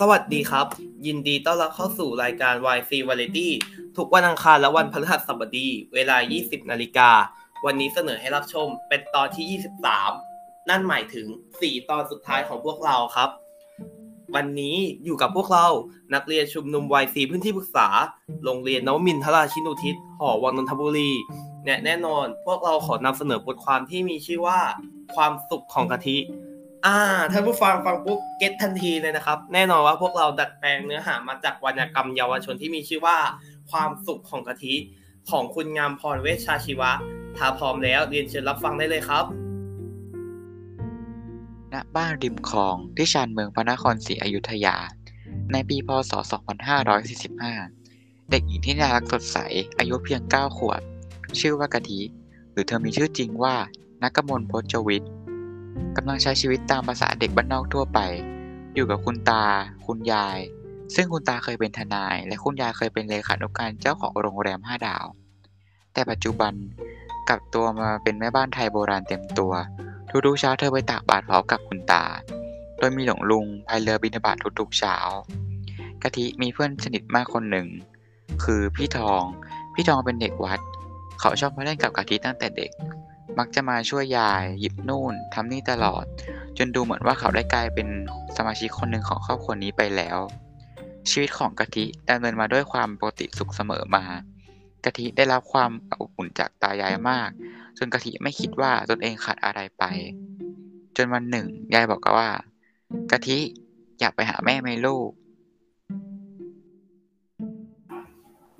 สวัสดีครับ ยินดีต้อนรับเข้าสู่รายการ YC Variety ทุกวันอังคารและวันพฤหัสบดี เวลา 20 นาฬิกา วันนี้เสนอให้รับชมเป็นตอนที่ 23 นั่นหมายถึง 4 ตอนสุดท้ายของพวกเราครับ วันนี้อยู่กับพวกเรานักเรียนชุมนุม YC พื้นที่ปรึกษา โรงเรียนนวมินทราชินุทิศ หอวังนนทบุรีและแน่นอน พวกเราขอนำเสนอบทความที่มีชื่อว่า ความสุขของกะทิ อ่าท่านผู้ฟังฟังปุ๊บเก็ตทันทีเลยนะครับ แน่นอนว่าพวกเราดัดแปลงเนื้อหามาจากวรรณกรรมเยาวชนที่มีชื่อว่า ความสุขของกะทิของคุณงามพรเวชชาชีวะ ถ้าพร้อมแล้วเรียนเชิญรับฟังได้เลยครับ ณ บ้านริมคลองที่ชานเมืองพระนครศรีอยุธยา ในปีพศ 2545 เด็กหญิงที่น่ารักสดใส อายุเพียง 9 ขวบ ชื่อว่ากะทิ หรือเธอมีชื่อจริงว่านักมลพจวิทย์ กำลังใช้ชีวิตตามภาษาเด็กบ้านนอกทั่วไป อยู่กับคุณตา คุณยาย ซึ่งคุณตาเคยเป็นทนาย และคุณยายเคยเป็นเลขานุการเจ้าของโรงแรม5ดาว แต่ปัจจุบันกลับตัวมาเป็นแม่บ้านไทยโบราณเต็มตัว ทุกๆเช้าเธอไปตากบาตรพร้อมกับคุณตา โดยมีหลวงลุงพายเรือบิณฑบาตทุกๆเช้ากะทิมีเพื่อนสนิทมากคนหนึ่ง คือพี่ทอง พี่ทองเป็นเด็กวัด เขาชอบมาเล่นกับกะทิตั้งแต่เด็ก มักจะมาช่วยยาย หยิบนู่นทำนี่ตลอด จนดูเหมือนว่าเขาได้กลายเป็นสมาชิกคนหนึ่งของครอบครัวนี้ไปแล้ว ชีวิตของกะทิดำเนินมาด้วยความปกติสุขเสมอมากะทิได้รับความอบอุ่นจากตายายมาก จนกะทิไม่คิดว่าตนเองขาดอะไรไป จนวันหนึ่ง ยายบอกกว่า กะทิอยากไปหาแม่ไหมลูก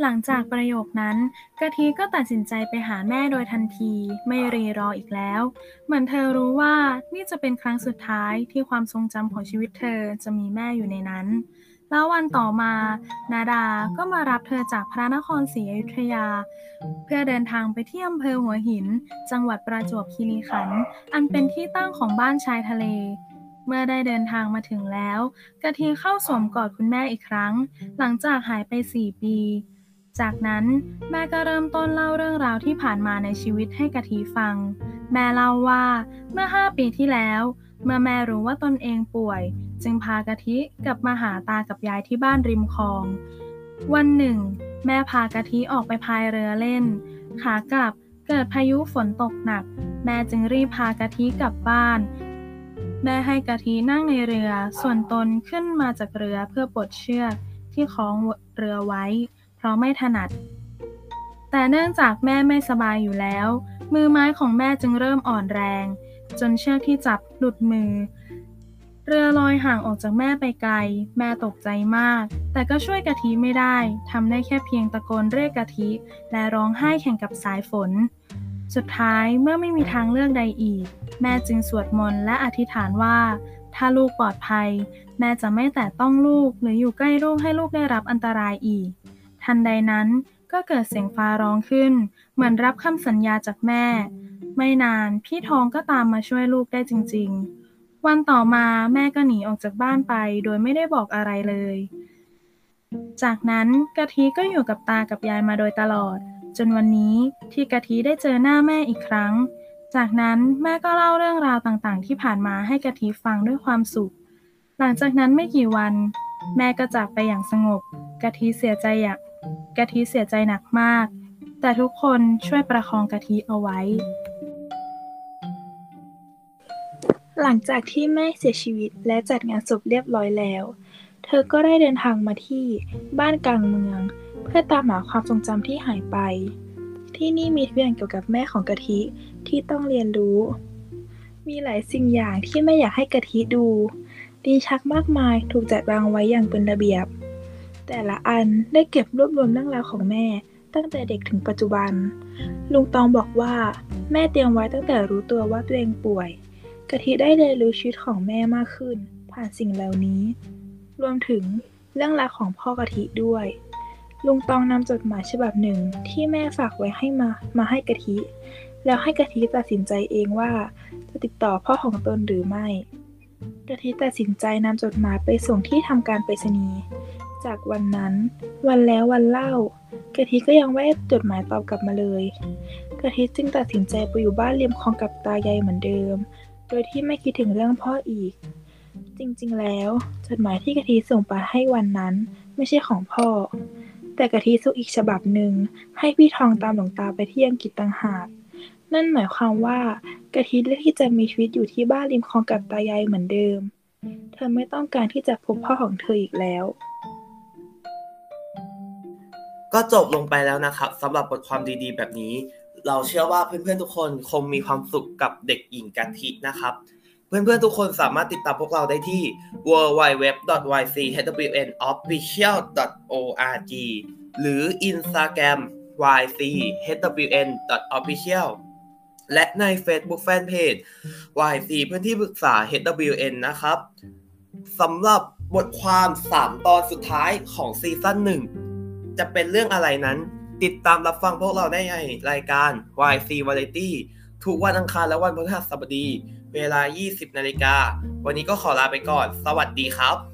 หลังจากประโยคนั้น กะทิก็ตัดสินใจไปหาแม่โดยทันที ไม่รีรออีกแล้ว เหมือนเธอรู้ว่านี่จะเป็นครั้งสุดท้ายที่ความทรงจำของชีวิตเธอจะมีแม่อยู่ในนั้น แล้ววันต่อมา นาดาก็มารับเธอจากพระนครศรีอยุธยา เพื่อเดินทางไปที่อำเภอหัวหิน จังหวัดประจวบคีรีขันธ์อันเป็นที่ตั้งของบ้านชายทะเลเมื่อได้เดินทางมาถึงแล้ว กะทิเข้าสวมกอดคุณแม่อีกครั้ง หลังจากหายไป 4 ปี จากนั้นแม่ก็เริ่มต้นเล่าเรื่องราวที่ผ่านมาในชีวิตให้กะทิฟัง แม่เล่าว่าเมื่อ 5 ปีที่แล้ว เมื่อแม่รู้ว่าตนเองป่วย จึงพากะทิกลับมาหาตากับยายที่บ้านริมคลอง วันหนึ่ง แม่พากะทิออกไปพายเรือเล่น ขากลับเกิดพายุฝนตกหนัก แม่จึงรีบพากะทิกลับบ้าน แม่ให้กะทินั่งในเรือ ส่วนตนขึ้นมาจากเรือเพื่อปลดเชือกที่คล้องเรือไว้ ราะไม่ถนัด แต่เนื่องจากแม่ไม่สบายอยู่แล้ว มือไม้ของแม่จึงเริ่มอ่อนแรง จนเชือกที่จับหลุดมือ เรือลอยห่างออกจากแม่ไปไกล แม่ตกใจมาก แต่ก็ช่วยกะทิไม่ได้ทำได้แค่เพียงตะโกนเรียกกะทิ และร้องไห้แข่งกับสายฝนสุดท้ายเมื่อไม่มีทางเลือกใดอีก แม่จึงสวดมนต์และอธิษฐานว่า ถ้าลูกปลอดภัย แม่จะไม่แตะต้องลูกหรืออยู่ใกล้ลูกให้ลูกได้รับอันตรายอีก ทันใดนั้นก็เกิดเสียงฟ้าร้องขึ้น เหมือนรับคำสัญญาจากแม่ ไม่นานพี่ทองก็ตามมาช่วยลูกได้จริง ๆ วันต่อมาแม่ก็หนีออกจากบ้านไปโดยไม่ได้บอกอะไรเลย จากนั้นกะทิก็อยู่กับตากับยายมาโดยตลอด จนวันนี้ที่กะทิได้เจอหน้าแม่อีกครั้ง จากนั้นแม่ก็เล่าเรื่องราวต่างๆ ที่ผ่านมาให้กะทิฟังด้วยความสุข หลังจากนั้นไม่กี่วัน แม่ก็จากไปอย่างสงบกะทิเสียใจอย่าง กะทิเสียใจหนักมาก แต่ทุกคนช่วยประคองกะทิเอาไว้ หลังจากที่แม่เสียชีวิตและจัดงานศพเรียบร้อยแล้ว เธอก็ได้เดินทางมาที่บ้านกลางเมือง เพื่อตามหาความทรงจำที่หายไป ที่นี่มีทุกอย่างเกี่ยวกับแม่ของกะทิที่ต้องเรียนรู้ มีหลายสิ่งอย่างที่แม่อยากให้กะทิดูลิ้นชักมากมายถูกจัดวางไว้อย่างเป็นระเบียบ แต่ละอันได้เก็บรวบรวมเรื่องราวของแม่ ตั้งแต่เด็กถึงปัจจุบัน ลุงตองบอกว่า แม่เตรียมไว้ตั้งแต่รู้ตัวว่าตัวเองป่วย กะทิได้เรียนรู้ชีวิตของแม่มากขึ้น ผ่านสิ่งเหล่านี้ รวมถึงเรื่องราวของพ่อกะทิด้วย ลุงตองนำจดหมายฉบับหนึ่งที่แม่ฝากไว้ให้มามาให้กะทิ แล้วให้กะทิตัดสินใจเองว่า จะติดต่อพ่อของตนหรือไม่กะทิตัดสินใจนำจดหมายไปส่งที่ทำการไปรษณีย์ จากวันนั้น วันแล้ววันเล่ากะทิก็ยังไม่ได้จดหมายตอบกลับมาเลยกะทิจึงตัดสินใจไปอยู่บ้านริมคลองกับตายายเหมือนเดิม โดยที่ไม่คิดถึงเรื่องพ่ออีก จริงๆ แล้ว จดหมายที่กะทิส่งไปให้วันนั้นไม่ใช่ของพ่อ แต่กะทิส่งอีกฉบับหนึ่งให้พี่ทองตามหลวงตาไปที่อังกฤษต่างหาก นั่นหมายความว่ากะทิเลือกที่จะมีชีวิตอยู่ที่บ้านริมคลองกับตายายเหมือนเดิม เธอไม่ต้องการที่จะพบพ่อของเธออีกแล้ว ก็จบลงไปแล้วนะครับสำหรับบทความดีๆ แบบนี้ เราเชื่อว่าเพื่อนๆทุกคนคงมีความสุขกับเด็กหญิงกะทินะครับ เพื่อนๆทุกคนสามารถติดตามพวกเราได้ที่ www.ychwnofficial.org หรือ Instagram ychwn.official และใน Facebook Fanpage YC เพื่อนที่ปรึกษา HWN นะครับสำหรับบทความ 3 ตอนสุดท้ายของซีซั่น1 จะเป็นเรื่องอะไรนั้น ติดตามรับฟังพวกเราได้ในรายการ YC Variety ทุกวันอังคารและวันพฤหัสบดี เวลา 20 นาฬิกา วันนี้ก็ขอลาไปก่อน สวัสดีครับ